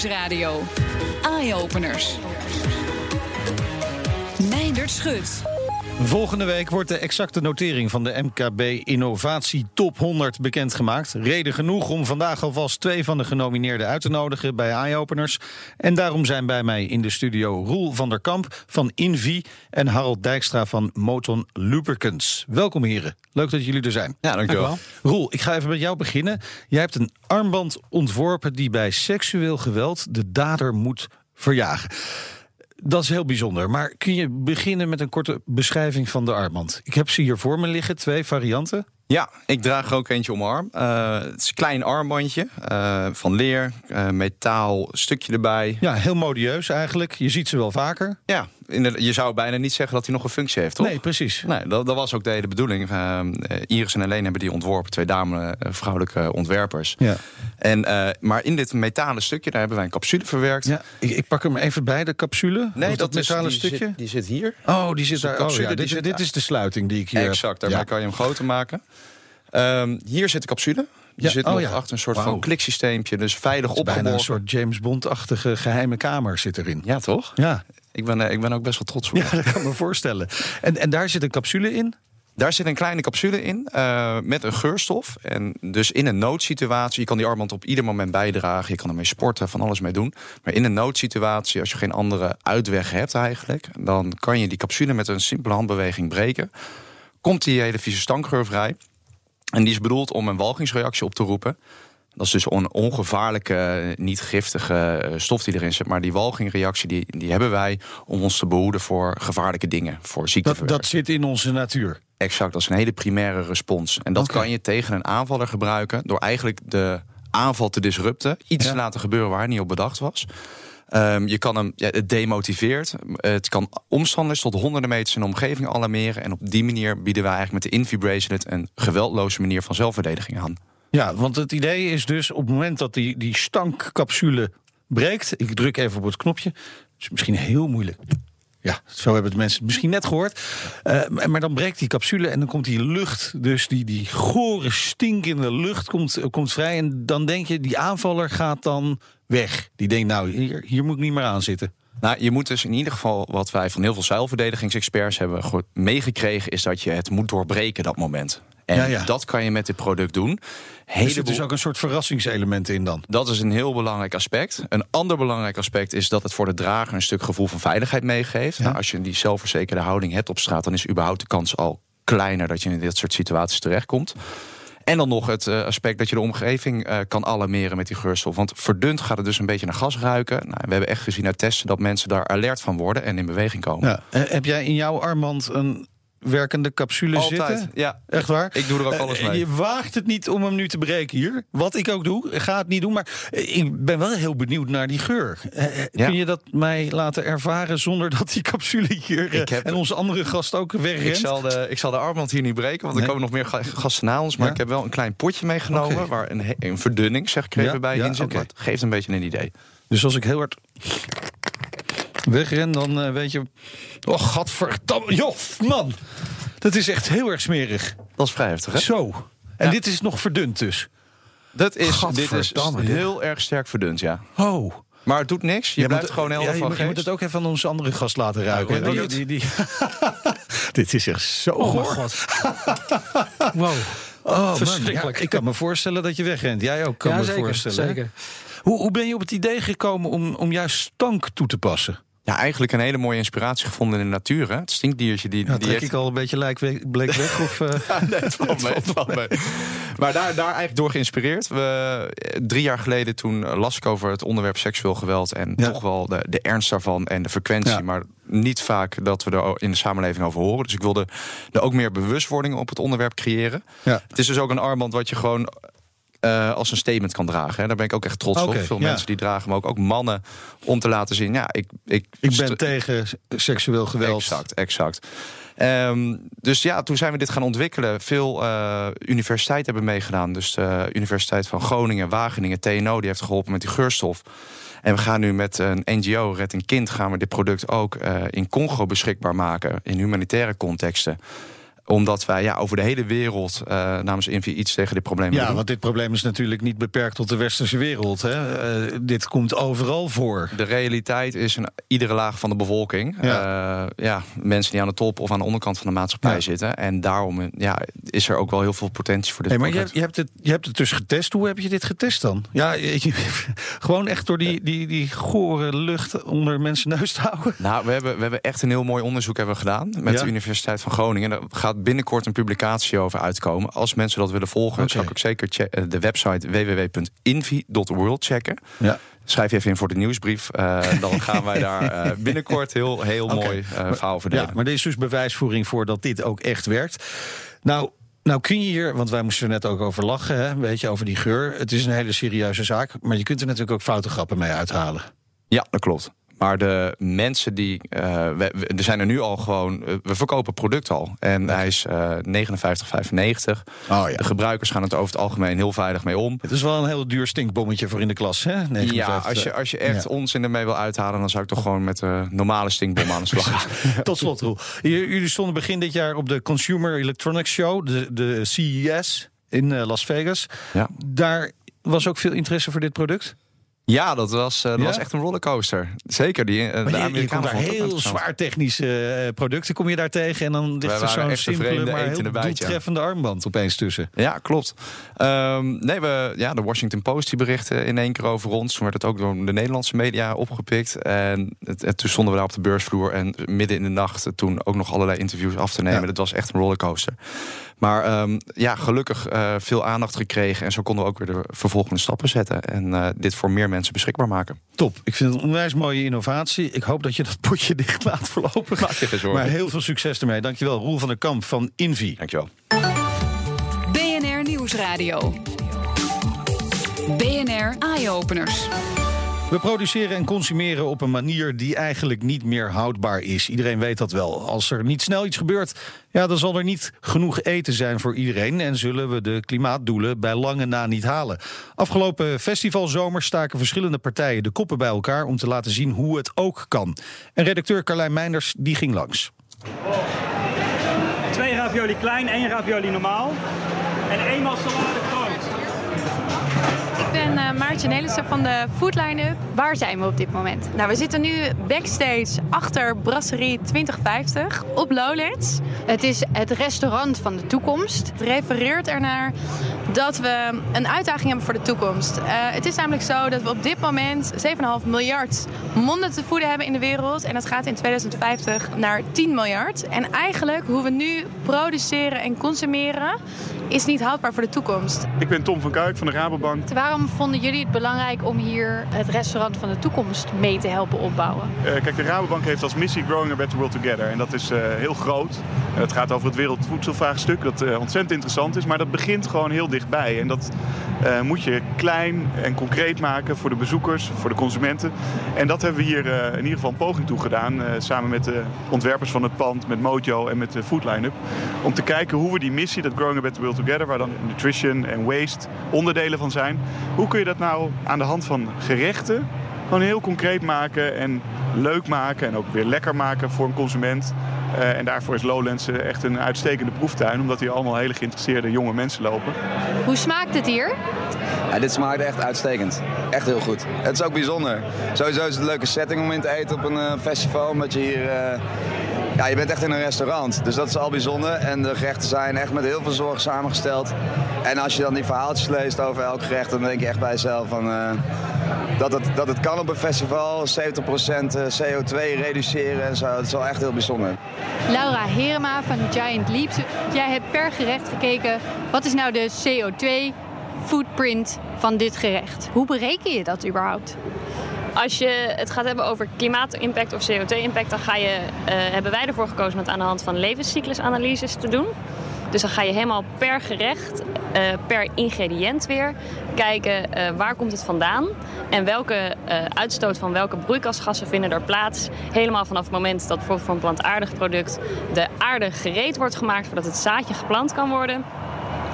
Nieuwsradio. Eye-openers. Meindert Schut. Volgende week wordt de exacte notering van de MKB Innovatie Top 100 bekendgemaakt. Reden genoeg om vandaag alvast twee van de genomineerden uit te nodigen bij Eye-Openers. En daarom zijn bij mij in de studio Roel van der Kamp van Invi en Harold Dijkstra van Moton Lubricants. Welkom heren, leuk dat jullie er zijn. Ja, dankjewel. Roel, ik ga even met jou beginnen. Jij hebt een armband ontworpen die bij seksueel geweld de dader moet verjagen. Dat is heel bijzonder. Maar kun je beginnen met een korte beschrijving van de armband? Ik heb ze hier voor me liggen, twee varianten. Ja, ik draag er ook eentje om mijn arm. Uh, het is een klein armbandje uh, van leer, uh, metaal, stukje erbij. Ja, heel modieus eigenlijk. Je ziet ze wel vaker. Ja, je zou bijna niet zeggen dat hij nog een functie heeft, toch? Nee, precies. Nee, dat, dat was ook de hele bedoeling. Iris en Helene hebben die ontworpen, twee dame vrouwelijke ontwerpers. Ja. En, maar in dit metalen stukje, daar hebben wij een capsule verwerkt. Ja, ik, ik pak hem even bij, de capsule. Nee, dat, dat metalen is, die stukje. Zit, die zit hier. Oh, die zit Dus daar. Oh, ja, dit, zit dit is de sluiting die ik hier Exact, daarmee Ja. kan je hem groter maken. Ehm, hier zit de capsule. Je Ja, zit oh nog ja. achter een soort van kliksysteempje, dus veilig is bijna opgeborgen. een soort James Bond-achtige geheime kamer zit erin. Ja, toch? Ja, Ik ben, eh, ik ben ook best wel trots op. ja dat kan me voorstellen. En, en daar zit een capsule in. Daar zit een kleine capsule in eh, met een geurstof. En dus in een noodsituatie, je kan die armband op ieder moment bijdragen. Je kan ermee sporten, van alles mee doen. Maar in een noodsituatie, als je geen andere uitweg hebt eigenlijk... dan kan je die capsule met een simpele handbeweging breken. Komt die hele vieze stankgeur vrij. En die is bedoeld om een walgingsreactie op te roepen. Dat is dus een ongevaarlijke, niet giftige eh, stof die erin zit. Maar die walgingreactie die, die hebben wij om ons te behoeden voor gevaarlijke dingen. Voor Dat, ziekteverwekkers. dat zit in onze natuur. Exact, dat is een hele primaire respons. En dat kan je tegen een aanvaller gebruiken door eigenlijk de aanval te disrupten. Iets Ja. te laten gebeuren waar hij niet op bedacht was. Ehm, je kan hem, ja, het demotiveert. Het kan omstanders tot honderden meters in de omgeving alarmeren. En op die manier bieden wij eigenlijk met de Invi Bracelet een geweldloze manier van zelfverdediging aan. Ja, want het idee is dus op het moment dat die, die stankcapsule breekt. Ik druk even op het knopje. Het is misschien heel moeilijk. Ja, zo hebben de mensen het misschien net gehoord. Eh, maar- dan breekt die capsule en dan komt die lucht, dus die, die gore, stinkende lucht komt, komt vrij. En dan denk je, die aanvaller gaat dan weg. Die denkt, nou, hier, hier moet ik niet meer aan zitten. Nou, je moet dus in ieder geval, wat wij van heel veel zeilverdedigingsexperts hebben meegekregen, is dat je het moet doorbreken, dat moment. En Ja, ja. dat kan je met dit product doen. Er zit Heleboel- dus ook een soort verrassingselement in dan. Dat is een heel belangrijk aspect. Een ander belangrijk aspect is dat het voor de drager een stuk gevoel van veiligheid meegeeft. Ja. Nou, als je die zelfverzekerde houding hebt op straat, dan is überhaupt de kans al kleiner dat je in dit soort situaties terechtkomt. En dan nog het eh, aspect dat je de omgeving eh, kan alarmeren met die geurstof. Want verdund gaat het dus een beetje naar gas ruiken. Nou, we hebben echt gezien uit testen dat mensen daar alert van worden en in beweging komen. Ja. Eh, heb jij in jouw armband een werkende capsule Altijd. zitten? Ja, Echt waar? ik doe er ook alles Eh, mee. Je waagt het niet om hem nu te breken hier. Wat ik ook doe, ga het niet doen. Maar eh, ik ben wel heel benieuwd naar die geur. Eh, Ja. Kun je dat mij laten ervaren zonder dat die capsule hier Ik heb- en onze andere gast ook wegrent? Ik zal, de, ik zal de armband hier niet breken, want Nee. er komen nog meer ga- gasten na ons. Maar Ja? ik heb wel een klein potje meegenomen... Waar een, een verdunning, zeg ik even Ja, bij, in zit. het geeft een beetje een idee. Dus als ik heel hard wegren, dan eh, weet je... Oh, gadverdamme. Joh, man. Dat is echt heel erg smerig. Dat is vrij heftig, hè? Zo. En Ja. dit is nog verdund dus. Dat is, dit is dit. heel erg sterk verdund, ja. Oh. Maar het doet niks. Je blijft maar- gewoon heel ja, erg je, van moet, je moet het ook even aan onze andere gast laten ruiken. Ja, Die- die, die, Dit is echt zo Oh mijn goor. god. wow. Oh, man. Verschrikkelijk. Ja, ik kan me voorstellen dat je wegrent. Jij ook kan ja, me zeker, voorstellen. zeker. Hoe, hoe ben je op het idee gekomen om, om juist stank toe te passen? Ja, eigenlijk een hele mooie inspiratie gevonden in de natuur. Hè? Het stinkdiertje die, Ja, die trek heeft- ik al een beetje lijk, bleek weg? Of, eh? nee, het valt mee, het valt mee. Maar daar, daar eigenlijk door geïnspireerd. We, drie jaar geleden toen las ik over het onderwerp seksueel geweld... en Ja. toch wel de, de ernst daarvan en de frequentie. Ja. Maar niet vaak dat we er in de samenleving over horen. Dus ik wilde er ook meer bewustwording op het onderwerp creëren. Ja. Het is dus ook een armband wat je gewoon... eh, als een statement kan dragen. Hè. Daar ben ik ook echt trots op. Veel ja. mensen die dragen hem ook. Ook mannen om te laten zien. Ja, ik, ik, Ik ben tegen seksueel geweld. Exact, exact. Ehm, dus ja, toen zijn we dit gaan ontwikkelen. Veel eh, universiteiten hebben meegedaan. Dus de Universiteit van Groningen, Wageningen, TNO... die heeft geholpen met die geurstof. En we gaan nu met een NGO, Red een Kind... gaan we dit product ook eh, in Congo beschikbaar maken... in humanitaire contexten Omdat wij ja, over de hele wereld uh, namens Invi iets tegen dit probleem Ja, want dit probleem is natuurlijk niet beperkt tot de westerse wereld. Hè? Uh, dit komt overal voor. De realiteit is in iedere laag van de bevolking. Ja. Uh, ja mensen die aan de top of aan de onderkant van de maatschappij ja. zitten. En daarom ja, is er ook wel heel veel potentie voor dit hey, maar je, je, hebt het, je hebt het dus getest. Hoe heb je dit getest dan? Ja, je, gewoon echt door die, die, die gore lucht onder mensen neus te houden? Nou, we hebben, we hebben echt een heel mooi onderzoek hebben gedaan met de Universiteit van Groningen. Er gaat binnenkort een publicatie over uitkomen. Als mensen dat willen volgen, okay. zou ik ook zeker de website www.invi.world checken. Ja. Schrijf je even in voor de nieuwsbrief. Uh, dan gaan wij daar uh, binnenkort heel, heel okay. mooi uh, verhaal verdelen. Ja, maar er is dus bewijsvoering voor dat dit ook echt werkt. Nou, nou kun je hier, want wij moesten er net ook over lachen, hè, een beetje over die geur. Het is een hele serieuze zaak, maar je kunt er natuurlijk ook foute grappen mee uithalen. Ja, dat klopt. Maar de mensen die. Uh, we, we, er zijn er nu al gewoon. Uh, we verkopen product al. En hij is uh, 59,95. Oh, ja. De gebruikers gaan het over het algemeen heel veilig mee om. Het is wel een heel duur stinkbommetje voor in de klas, hè? 59. Ja, als je, als je echt ja. onzin ermee wil uithalen, dan zou ik toch gewoon met de normale stinkbom aan de slag gaan. Tot slot, Roel. Jullie stonden begin dit jaar op de Consumer Electronics Show, de, de CES in Las Vegas. Ja. Daar was ook veel interesse voor dit product? Ja, dat was, uh, dat ja? was echt een rollercoaster. Zeker. Die, uh, maar je, je komt daar heel zwaar technische uh, producten kom je daar tegen. En dan ligt er zo'n simpele, maar heel doeltreffende ja. armband opeens tussen. Ja, klopt. Um, nee, we, ja, de Washington Post die berichtte in één keer over ons. Toen werd het ook door de Nederlandse media opgepikt. En, het, en toen stonden we daar op de beursvloer. En midden in de nacht toen ook nog allerlei interviews af te nemen. Ja. Dat was echt een rollercoaster. Maar um, ja, gelukkig uh, veel aandacht gekregen. En zo konden we ook weer de vervolgende stappen zetten. En uh, dit voor meer mensen beschikbaar maken. Top. Ik vind het een onwijs mooie innovatie. Ik hoop dat je dat potje dicht laat voorlopig. Maak je geen zorgen. Maar heel veel succes ermee. Dankjewel, Roel van der Kamp van Invi. Dankjewel. BNR Nieuwsradio. BNR Eye Openers. We produceren en consumeren op een manier die eigenlijk niet meer houdbaar is. Iedereen weet dat wel. Als er niet snel iets gebeurt, ja, dan zal er niet genoeg eten zijn voor iedereen en zullen we de klimaatdoelen bij lange na niet halen. Afgelopen festivalzomer staken verschillende partijen de koppen bij elkaar om te laten zien hoe het ook kan. En redacteur Carlijn Meinders die ging langs. Twee ravioli klein, één ravioli normaal en eenmaal salade. Ik ben uh, Maartje Nelissen van de Food Line-up. Waar zijn we op dit moment? Nou, we zitten nu backstage achter Brasserie 2050 op Lowlands. Het is het restaurant van de toekomst. Het refereert ernaar dat we een uitdaging hebben voor de toekomst. Uh, het is namelijk zo dat we op dit moment 7,5 miljard monden te voeden hebben in de wereld. En dat gaat in 2050 naar 10 miljard. En eigenlijk hoe we nu produceren en consumeren is niet houdbaar voor de toekomst. Ik ben Tom van Kuik van de Rabobank. Waarom vonden jullie het belangrijk om hier het restaurant van de toekomst mee te helpen opbouwen? Uh, kijk, de Rabobank heeft als missie Growing a Better World Together. En dat is uh, heel groot. Uh, het gaat over het wereldvoedselvraagstuk, dat ontzettend interessant is. Maar dat begint gewoon heel dichtbij. En dat moet je klein en concreet maken voor de bezoekers, voor de consumenten. En dat hebben we hier in ieder geval een poging toe gedaan. samen met de ontwerpers van het pand, met Mojo en met de Food Line-up. Om te kijken hoe we die missie, dat Growing a Better World Together, waar dan nutrition en waste onderdelen van zijn. Hoe kun je dat nou aan de hand van gerechten gewoon heel concreet maken en leuk maken en ook weer lekker maken voor een consument. Uh, en daarvoor is Lowlands echt een uitstekende proeftuin, omdat hier allemaal hele geïnteresseerde jonge mensen lopen. Hoe smaakt het hier? Ja, dit smaakt echt uitstekend. Echt heel goed. Het is ook bijzonder. Sowieso is het een leuke setting om in te eten op een uh, festival, omdat je hier... Uh, ja, je bent echt in een restaurant. Dus dat is al bijzonder. En de gerechten zijn echt met heel veel zorg samengesteld. En als je dan die verhaaltjes leest over elk gerecht, dan denk je echt bij jezelf van... Uh, dat, het, dat het kan op een festival, 70% CO2 reduceren en zo. Dat is wel echt heel bijzonder. Laura Herema van Giant Leaps. Jij hebt per gerecht gekeken. Wat is nou de CO2 footprint van dit gerecht? Hoe bereken je dat überhaupt? Als je het gaat hebben over klimaatimpact of CO2-impact, dan ga je, uh, hebben wij ervoor gekozen om het aan de hand van levenscyclusanalyses te doen. Dus dan ga je helemaal per gerecht, uh, per ingrediënt weer kijken uh, waar komt het vandaan en welke uitstoot van welke broeikasgassen vinden er plaats. Helemaal vanaf het moment dat bijvoorbeeld voor een plantaardig product de aarde gereed wordt gemaakt voordat het zaadje geplant kan worden.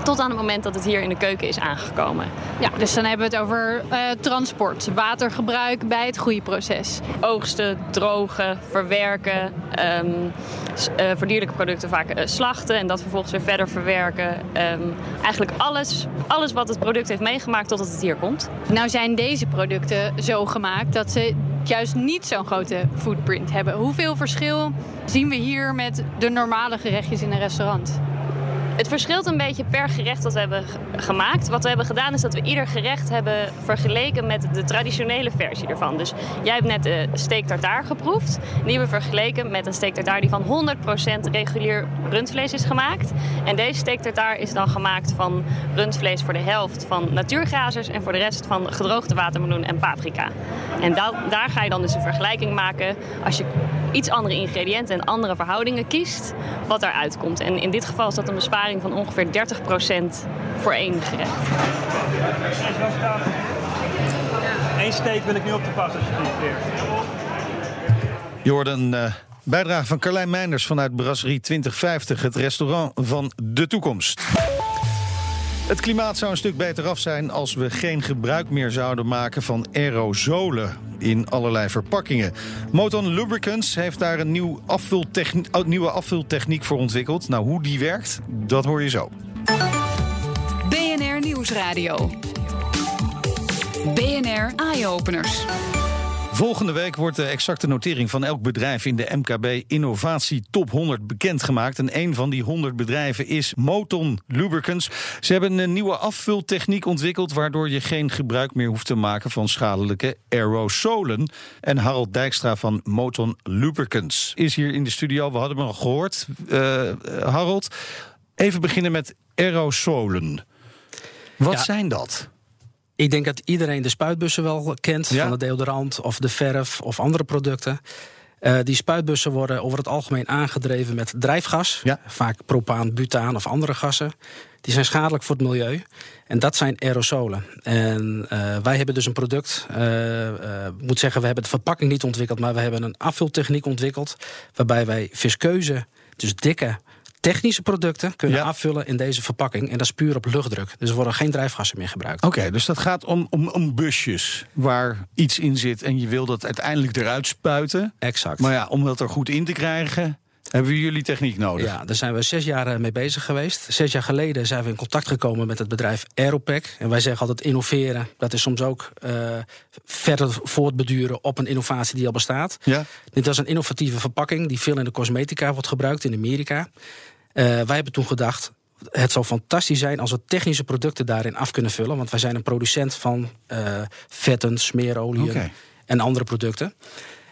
Tot aan het moment dat het hier in de keuken is aangekomen. Ja, dus dan hebben we het over uh, transport, watergebruik bij het groeiproces. Oogsten, drogen, verwerken, um, uh, voor dierlijke producten vaak uh, slachten en dat vervolgens weer verder verwerken. Um, eigenlijk alles, alles wat het product heeft meegemaakt totdat het hier komt. Nou zijn deze producten zo gemaakt dat ze juist niet zo'n grote footprint hebben. Hoeveel verschil zien we hier met de normale gerechtjes in een restaurant? Het verschilt een beetje per gerecht dat we hebben gemaakt. Wat we hebben gedaan is dat we ieder gerecht hebben vergeleken met de traditionele versie ervan. Dus jij hebt net de steak tartaar geproefd. Die hebben we vergeleken met een steak tartaar die van 100% regulier rundvlees is gemaakt. En deze steak tartaar is dan gemaakt van rundvlees voor de helft van natuurgrazers en voor de rest van gedroogde watermeloen en paprika. En daar ga je dan dus een vergelijking maken als je iets andere ingrediënten en andere verhoudingen kiest, wat eruit komt. En in dit geval is dat een besparing van ongeveer 30% voor één gerecht. Eén steek wil ik nu op te passen alsjeblieft weer. Een uh, bijdrage van Carlijn Meinders vanuit Brasserie 2050, het restaurant van de toekomst. Het klimaat zou een stuk beter af zijn als we geen gebruik meer zouden maken van aerosolen in allerlei verpakkingen. Moton Lubricants heeft daar een nieuw nieuwe afvultechniek voor ontwikkeld. Nou, hoe die werkt, dat hoor je zo. BNR Nieuwsradio. BNR Eye Openers. Volgende week wordt de exacte notering van elk bedrijf in de MKB Innovatie Top 100 bekendgemaakt. En een van die 100 bedrijven is Moton Lubricants. Ze hebben een nieuwe afvultechniek ontwikkeld waardoor je geen gebruik meer hoeft te maken van schadelijke aerosolen. En Harold Dijkstra van Moton Lubricants is hier in de studio. We hadden hem al gehoord. Uh, Harold, even beginnen met aerosolen. Wat ja. zijn dat? Ik denk dat iedereen de spuitbussen wel kent. Van de deodorant of de verf of andere producten. Uh, die spuitbussen worden over het algemeen aangedreven met drijfgas. Ja. Vaak propaan, butaan of andere gassen. Die zijn schadelijk voor het milieu. En dat zijn aerosolen. En uh, wij hebben dus een product. Uh, ik moet zeggen, we hebben de verpakking niet ontwikkeld. Maar we hebben een afvultechniek ontwikkeld. Waarbij wij viskeuze, dus dikke technische producten kunnen Ja. afvullen in deze verpakking. En dat is puur op luchtdruk. Dus er worden geen drijfgassen meer gebruikt. Oké, dus dat gaat om, om, om busjes waar iets in zit en je wil dat uiteindelijk eruit spuiten. Exact. Maar ja, om dat er goed in te krijgen, hebben we jullie techniek nodig. Ja, daar zijn we zes jaar eh, mee bezig geweest. Zes jaar geleden zijn we in contact gekomen met het bedrijf Aeropack. En wij zeggen altijd innoveren. Dat is soms ook eh, verder voortbeduren op een innovatie die al bestaat. Ja? Dit was een innovatieve verpakking die veel in de cosmetica wordt gebruikt in Amerika. Eh, wij hebben toen gedacht, het zou fantastisch zijn als we technische producten daarin af kunnen vullen. Want wij zijn een producent van eh, vetten, smeerolieën en andere producten.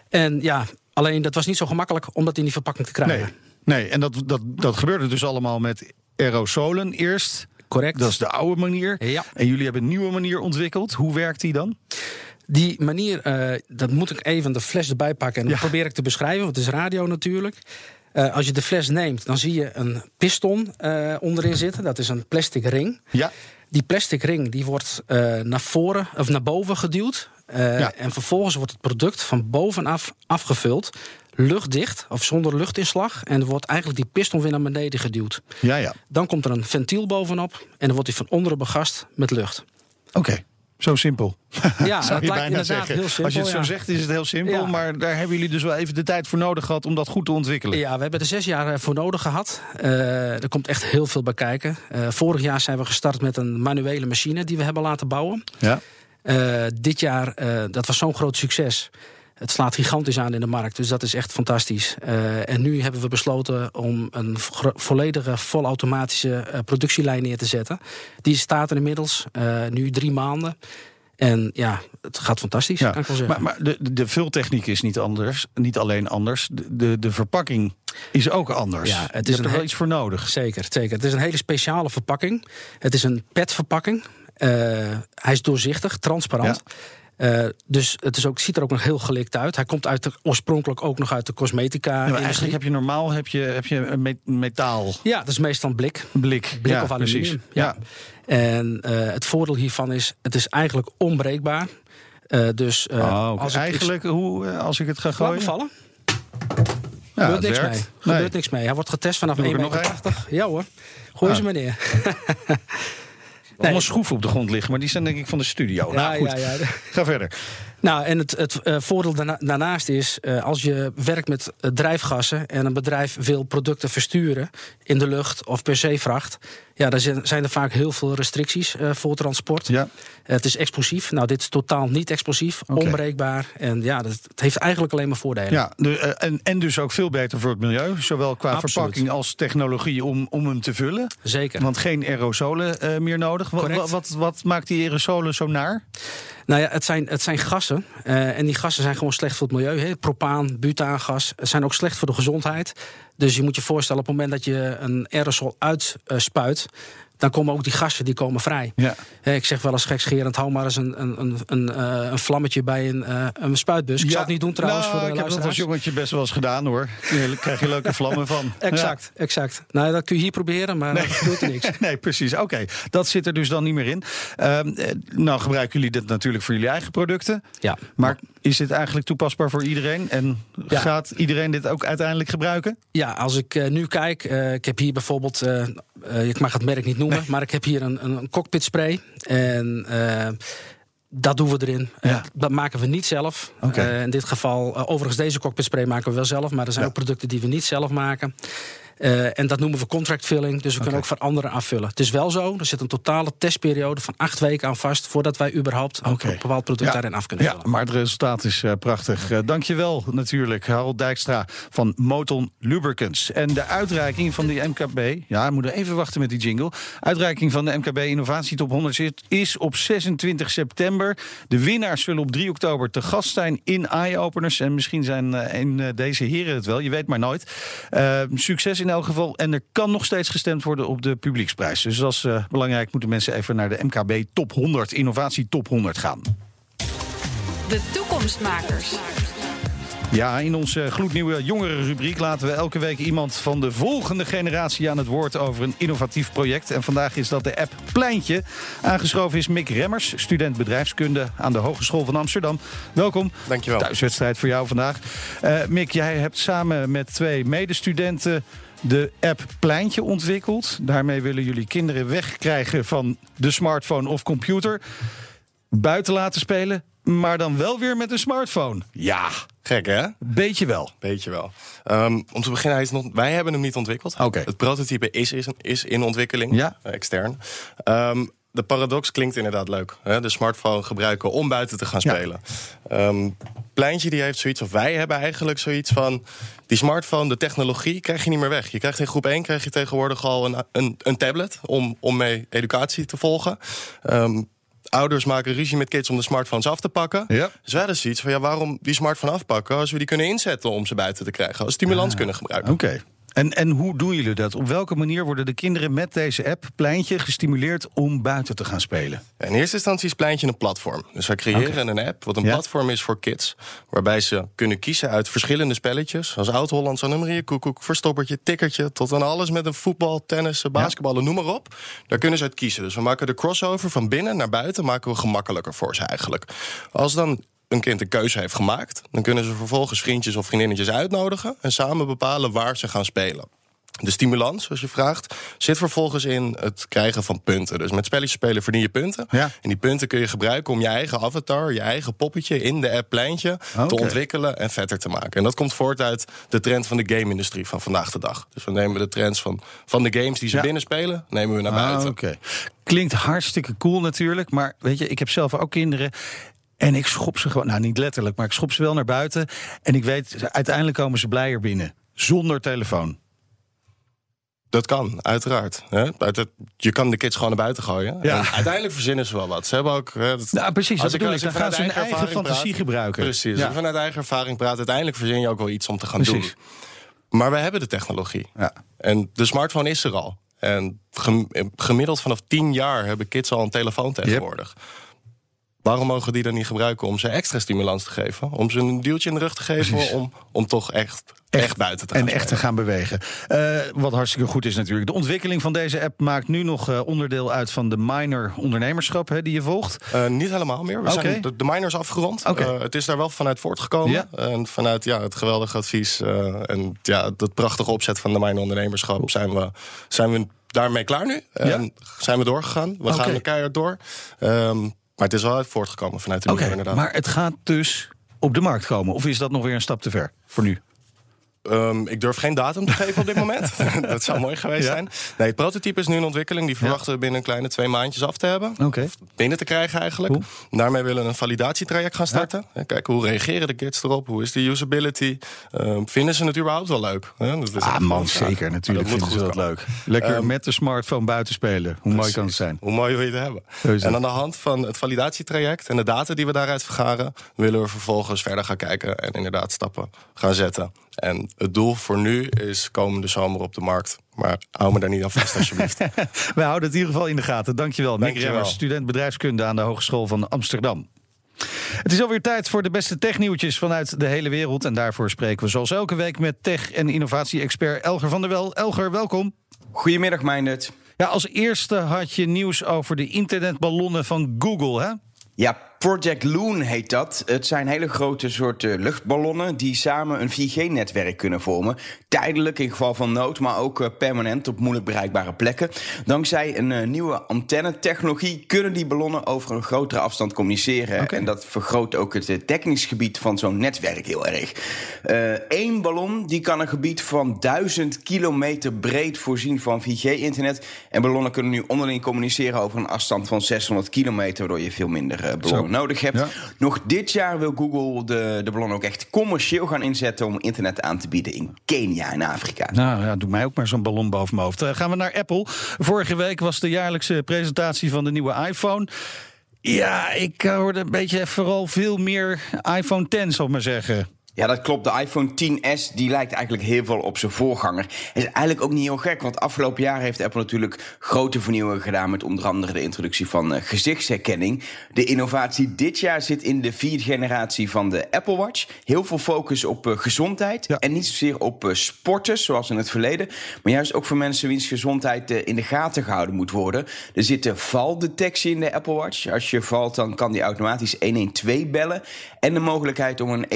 En ja, alleen dat was niet zo gemakkelijk om dat in die verpakking te krijgen. Nee, nee en dat, dat, dat gebeurde dus allemaal met aerosolen eerst. Correct. Dat is de oude manier. Ja. En jullie hebben een nieuwe manier ontwikkeld. Hoe werkt die dan? Die manier, eh, dat moet ik even de fles erbij pakken. En Ja. dat probeer ik te beschrijven, want het is radio natuurlijk. Eh, als je de fles neemt, dan zie je een piston eh, onderin zitten. Dat is een plastic ring. Ja. Die plastic ring die wordt eh, naar voren of naar boven geduwd. Ja. En vervolgens wordt het product van bovenaf afgevuld. Luchtdicht of zonder luchtinslag. En er wordt eigenlijk die piston weer naar beneden geduwd. Ja, ja. Dan komt er een ventiel bovenop. En dan wordt hij van onderen begast met lucht. Oké. Zo simpel. Ja, Zou je lijkt bijna inderdaad zeggen. heel simpel. Als je het zo zegt, is het heel simpel. Ja. Maar daar hebben jullie dus wel even de tijd voor nodig gehad om dat goed te ontwikkelen. Ja, we hebben er zes jaar eh, voor nodig gehad. Eh, er komt echt heel veel bij kijken. Eh, vorig jaar zijn we gestart met een manuele machine die we hebben laten bouwen. Ja. Dit jaar, dat was zo'n groot succes. Het slaat gigantisch aan in de markt, dus dat is echt fantastisch. Eh, en nu hebben we besloten om een volledige, volautomatische eh, productielijn neer te zetten. Die staat er inmiddels, eh, nu drie maanden. En ja, het gaat fantastisch, Ja, kan ik wel zeggen. maar, maar de, de vultechniek is niet anders, niet alleen anders. De, de, de verpakking is ook anders. Ja, het Je is hebt er wel iets voor nodig. Zeker, zeker. Het is een hele speciale verpakking. Het is een PET-verpakking. Eh, hij is doorzichtig, transparant. Eh, dus het is ook, ziet er ook nog heel gelikt uit. Hij komt uit de, oorspronkelijk ook nog uit de cosmetica. Ja, eigenlijk heb je normaal heb je, heb je metaal Ja, dat is meestal blik. blik. Blik ja, of aluminium. Precies. Ja. En eh, het voordeel hiervan is, het is eigenlijk onbreekbaar. Eh, dus Oh, als ik- eigenlijk, hoe, eh, als ik het ga gooien. vallen. Ja, gebeurt niks werkt. mee. Nee. Gebeurt niks mee. Hij wordt getest vanaf Doe 1,80 ik er nog meter. Ja hoor. Gooi Ah. ze maar Allemaal schroeven op de grond liggen, maar die zijn denk ik van de studio. Nou, goed. Ga verder. Nou, en het, het eh, voordeel daarna- daarnaast is, eh, als je werkt met eh, drijfgassen en een bedrijf wil producten versturen in de lucht of per zeevracht, ja, dan zijn- er vaak heel veel restricties voor transport. Ja. Het is explosief. Nou, dit is totaal niet explosief, onbreekbaar. En ja, dat, het heeft eigenlijk alleen maar voordelen. Ja, de, en, en dus ook veel beter voor het milieu. Zowel qua Absoluut. verpakking als technologie om, om hem te vullen. Zeker. Want geen aerosolen meer nodig. Wat, wat, wat maakt die aerosolen zo naar? Nou ja, het zijn, het zijn gassen. Eh, en die gassen zijn gewoon slecht voor het milieu. Hè. Propaan, butaangas zijn ook slecht voor de gezondheid. Dus je moet je voorstellen, op het moment dat je een aerosol uitspuit... dan komen ook die gassen die komen vrij. Ja. Ik zeg wel eens gekscherend, hou maar eens een, een, een, een, eh, een vlammetje bij een, eh, een spuitbus. Ik zal het niet doen trouwens nou, voor de ik heb dat als jongetje best wel eens gedaan hoor. Daar krijg je leuke vlammen van. Exact, exact. Nou, dat kun je hier proberen, maar dat doet er niks. Nee, precies. Oké, dat zit er dus dan niet meer in. Ehm, eh, nou gebruiken jullie dit natuurlijk voor jullie eigen producten. Ja. Maar is dit eigenlijk toepasbaar voor iedereen? En Ja. gaat iedereen dit ook uiteindelijk gebruiken? Ja, als ik nu kijk, ik heb hier bijvoorbeeld, eh, ik mag het merk niet noemen, maar ik heb hier een, een cockpit spray. En eh, dat doen we erin. Ja. Eh, dat maken we niet zelf. In dit geval, overigens, deze cockpit spray maken we wel zelf, maar er zijn Ja. ook producten die we niet zelf maken. Eh, en dat noemen we contract filling, dus we kunnen ook voor anderen afvullen. Het is wel zo, er zit een totale testperiode van acht weken aan vast voordat wij überhaupt een bepaald product daarin af kunnen Ja, vullen. maar het resultaat is eh, prachtig. Uh, dankjewel natuurlijk, Harold Dijkstra van Moton Lubricants. En de uitreiking van die MKB... Ja, we moeten even wachten met die jingle. Uitreiking van de MKB Innovatietop 100 zit- is op 26 september. De winnaars zullen op 3 oktober te gast zijn in Eye-Openers. En misschien zijn eh, deze heren het wel, je weet maar nooit. Succes in elk geval. En er kan nog steeds gestemd worden op de publieksprijs. Dus dat is eh, belangrijk. Moeten mensen even naar de MKB Top 100, Innovatie Top 100 gaan. De toekomstmakers. Ja, in onze gloednieuwe jongerenrubriek laten we elke week iemand van de volgende generatie aan het woord over een innovatief project. En vandaag is dat de app Pleintje. Aangeschoven is Mick Remmers, student bedrijfskunde aan de Hogeschool van Amsterdam. Welkom. Dankjewel. Thuiswedstrijd voor jou vandaag. Eh, Mick, jij hebt samen met twee medestudenten de app Pleintje ontwikkeld. Daarmee willen jullie kinderen wegkrijgen van de smartphone of computer. Buiten laten spelen, maar dan wel weer met een smartphone. Ja, Gek, hè? beetje wel. Beetje wel. Ehm, om te beginnen, hij is nog, wij hebben hem niet ontwikkeld. Oké. Het prototype is, is, is in ontwikkeling, Ja. eh, extern. Ehm, de paradox klinkt inderdaad leuk. Hè? De smartphone gebruiken om buiten te gaan Ja. spelen. Ehm, Pleintje die heeft zoiets, of wij hebben eigenlijk zoiets van... die smartphone, de technologie, krijg je niet meer weg. Je krijgt in groep 1 krijg je tegenwoordig al een, een, een tablet... om, om mee educatie te volgen. Ehm, ouders maken ruzie met kids om de smartphones af te pakken. Ja. Dus wij hadden zoiets van, ja, waarom die smartphone afpakken... als we die kunnen inzetten om ze buiten te krijgen. Als stimulans kunnen gebruiken. Oké. En, en hoe doen jullie dat? Op welke manier worden de kinderen met deze app Pleintje gestimuleerd om buiten te gaan spelen? In eerste instantie is Pleintje een platform. Dus wij creëren een app wat een Ja. platform is voor kids. Waarbij ze kunnen kiezen uit verschillende spelletjes. Als Oud-Hollands, nummerje, koekoek, verstoppertje, tikkertje. Tot aan alles met een voetbal, tennis, basketballen, noem maar op. Daar kunnen ze uit kiezen. Dus we maken de crossover van binnen naar buiten maken we gemakkelijker voor ze eigenlijk. Als dan een kind een keuze heeft gemaakt, dan kunnen ze vervolgens vriendjes of vriendinnetjes uitnodigen en samen bepalen waar ze gaan spelen. De stimulans, zoals je vraagt, zit vervolgens in het krijgen van punten. Dus met spelletjes spelen verdien je punten. Ja. En die punten kun je gebruiken om je eigen avatar, je eigen poppetje in de app Pleintje te ontwikkelen en vetter te maken. En dat komt voort uit de trend van de game-industrie van vandaag de dag. Dus we nemen de trends van, van de games die ze Ja. binnen spelen, nemen we naar Ah, buiten. Oké. Klinkt hartstikke cool natuurlijk. Maar weet je, ik heb zelf ook kinderen. En ik schop ze gewoon, nou niet letterlijk, maar ik schop ze wel naar buiten. En ik weet, uiteindelijk komen ze blijer binnen. Zonder telefoon. Dat kan, uiteraard. Hè? Je kan de kids gewoon naar buiten gooien. Ja. En uiteindelijk verzinnen ze wel wat. Ze hebben ook. hè, dat- Nou, precies, dat als bedoel als ik. Dan gaan ze hun eigen fantasie praat- gebruiken. Precies. Ja. Vanuit eigen ervaring praat, uiteindelijk verzin je ook wel iets om te gaan Precies. doen. Maar wij hebben de technologie. Ja. En de smartphone is er al. En gem- gemiddeld vanaf 10 jaar hebben kids al een telefoon tegenwoordig. Waarom mogen die dan niet gebruiken om ze extra stimulans te geven? Om ze een duwtje in de rug te geven om, om toch echt, echt, buiten te gaan En echt te gaan bewegen. Eh, wat hartstikke goed is natuurlijk. De ontwikkeling van deze app maakt nu nog eh, onderdeel uit van de minor ondernemerschap hè, die je volgt. Eh, niet helemaal meer. We zijn de, de minors afgerond. Het is daar wel vanuit voortgekomen. Ja. En vanuit ja, het geweldige advies en ja, dat prachtige opzet van de minor ondernemerschap zijn we, zijn we daarmee klaar nu. En zijn we doorgegaan. We Oké. gaan keihard door. Ehm, maar het is wel uit voortgekomen vanuit de minor inderdaad. maar het gaat dus op de markt komen. Of is dat nog weer een stap te ver voor nu? Ehm, ik durf geen datum te geven op dit moment. dat zou mooi geweest Ja. zijn. Nee, het prototype is nu in ontwikkeling. Die verwachten we binnen een kleine twee maandjes af te hebben. Oké. Binnen te krijgen eigenlijk. Cool. Daarmee willen we een validatietraject gaan starten. En Kijken hoe reageren de kids erop. Hoe is de usability? Ehm, vinden ze het überhaupt wel leuk? Hè, dat is Ah man, zeker. Natuurlijk dat vinden ze dat leuk. Lekker Ehm, met de smartphone buiten spelen. Hoe mooi kan het zijn? Hoe mooi wil je het hebben? En aan de hand van het validatietraject en de data die we daaruit vergaren, willen we vervolgens verder gaan kijken en inderdaad stappen gaan zetten. En het doel voor nu is komende zomer op de markt. Maar hou me daar niet aan vast, alsjeblieft. We houden het in ieder geval in de gaten. Dankjewel, Nick Dankjewel. Remmers, student bedrijfskunde aan de Hogeschool van Amsterdam. Het is alweer tijd voor de beste technieuwtjes vanuit de hele wereld. En daarvoor spreken we zoals elke week met tech- en innovatie-expert Elger van der Wel. Elger, welkom. Goedemiddag, Meindert. Ja, als eerste had je nieuws over de internetballonnen van Google, hè? Ja, Project Loon heet dat. Het zijn hele grote soorten luchtballonnen die samen een 4G-netwerk kunnen vormen. Tijdelijk in geval van nood, maar ook eh, permanent op moeilijk bereikbare plekken. Dankzij een eh, nieuwe antennetechnologie kunnen die ballonnen over een grotere afstand communiceren. En dat vergroot ook het eh, dekkingsgebied van zo'n netwerk heel erg. Eén ballon die kan een gebied van 1000 kilometer breed voorzien van 4G-internet. En ballonnen kunnen nu onderling communiceren over een afstand van 600 kilometer, waardoor je veel minder ballonnen nodig hebt. Ja. Nog dit jaar wil Google de, de ballon ook echt commercieel gaan inzetten om internet aan te bieden in Kenia en Afrika. Nou ja, doe mij ook maar zo'n ballon boven mijn hoofd. Eh, gaan we naar Apple. Vorige week was de jaarlijkse presentatie van de nieuwe iPhone. Ja, ik hoorde een beetje vooral veel meer iPhone 10, zal ik maar zeggen. Ja, dat klopt. De iPhone 10s die lijkt eigenlijk heel veel op zijn voorganger. Is eigenlijk ook niet heel gek, want afgelopen jaar heeft Apple natuurlijk grote vernieuwingen gedaan met onder andere de introductie van eh, gezichtsherkenning. De innovatie dit jaar zit in de vierde generatie van de Apple Watch. Heel veel focus op eh, gezondheid en niet zozeer op eh, sporten zoals in het verleden, maar juist ook voor mensen wiens gezondheid in de gaten gehouden moet worden. Er zit de valdetectie in de Apple Watch. Als je valt, dan kan die automatisch 112 bellen. En de mogelijkheid om een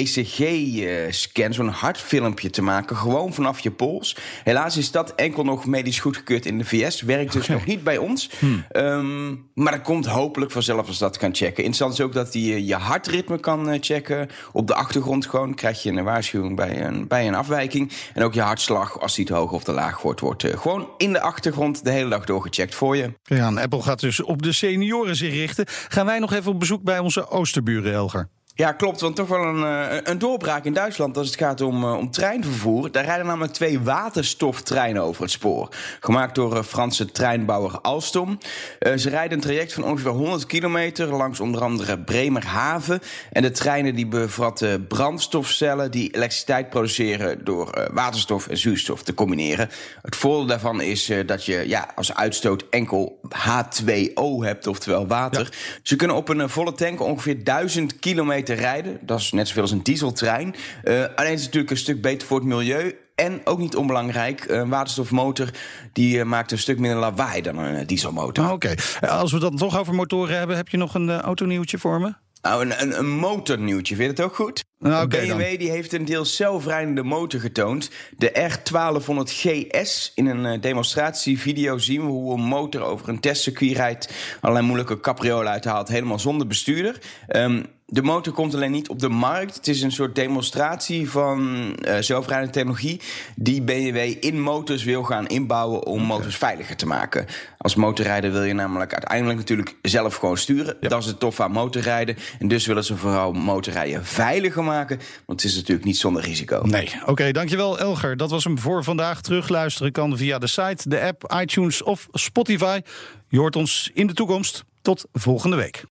ECG-scan, zo'n hartfilmpje te maken, gewoon vanaf je pols. Helaas is dat enkel nog medisch goedgekeurd in de VS. Werkt dus nog niet bij ons. Ehm, maar dat komt hopelijk vanzelf als dat kan checken. Interessant is ook dat hij eh, je hartritme kan eh, checken. Op de achtergrond gewoon krijg je een waarschuwing bij een, bij een afwijking. En ook je hartslag, als die te hoog of te laag wordt, wordt eh, gewoon in de achtergrond de hele dag doorgecheckt voor je. Ja, en Apple gaat dus op de senioren zich richten. Gaan wij nog even op bezoek bij onze oosterburen, Elger? Ja, klopt. Want toch wel een, eh, een doorbraak in Duitsland als het gaat om, eh, om treinvervoer. Daar rijden namelijk twee waterstoftreinen over het spoor. Gemaakt door eh, Franse treinbouwer Alstom. Ze rijden een traject van ongeveer 100 kilometer langs onder andere Bremerhaven. En de treinen die bevatten brandstofcellen die elektriciteit produceren door waterstof en zuurstof te combineren. Het voordeel daarvan is dat je ja, als uitstoot enkel H2O hebt, oftewel water. Ze kunnen op een volle tank ongeveer 1000 kilometer rijden. Dat is net zoveel als een dieseltrein. Eh, alleen is het natuurlijk een stuk beter voor het milieu. En ook niet onbelangrijk, een waterstofmotor die eh, maakt een stuk minder lawaai dan een eh, dieselmotor. Ah, Oké, Eh, als we dat toch over motoren hebben, heb je nog een eh, autonieuwtje voor me? Nou, een, een, een motornieuwtje, vind je het ook goed? Nou, BMW die heeft een deels zelfrijdende motor getoond. De R1200 GS. In een eh, demonstratievideo zien we hoe een motor over een testcircuit rijdt. Allerlei moeilijke capriolen uithaalt, helemaal zonder bestuurder. Ehm, de motor komt alleen niet op de markt. Het is een soort demonstratie van eh, zelfrijdende technologie... die BMW in motors wil gaan inbouwen om motors veiliger te maken. Als motorrijder wil je namelijk uiteindelijk natuurlijk zelf gewoon sturen. Dat is het tof aan motorrijden. En dus willen ze vooral motorrijden veiliger maken. Want het is natuurlijk niet zonder risico. Nee. Oké, dankjewel Elger. Dat was hem voor vandaag. Terugluisteren kan via de site, de app, iTunes of Spotify. Je hoort ons in de toekomst. Tot volgende week.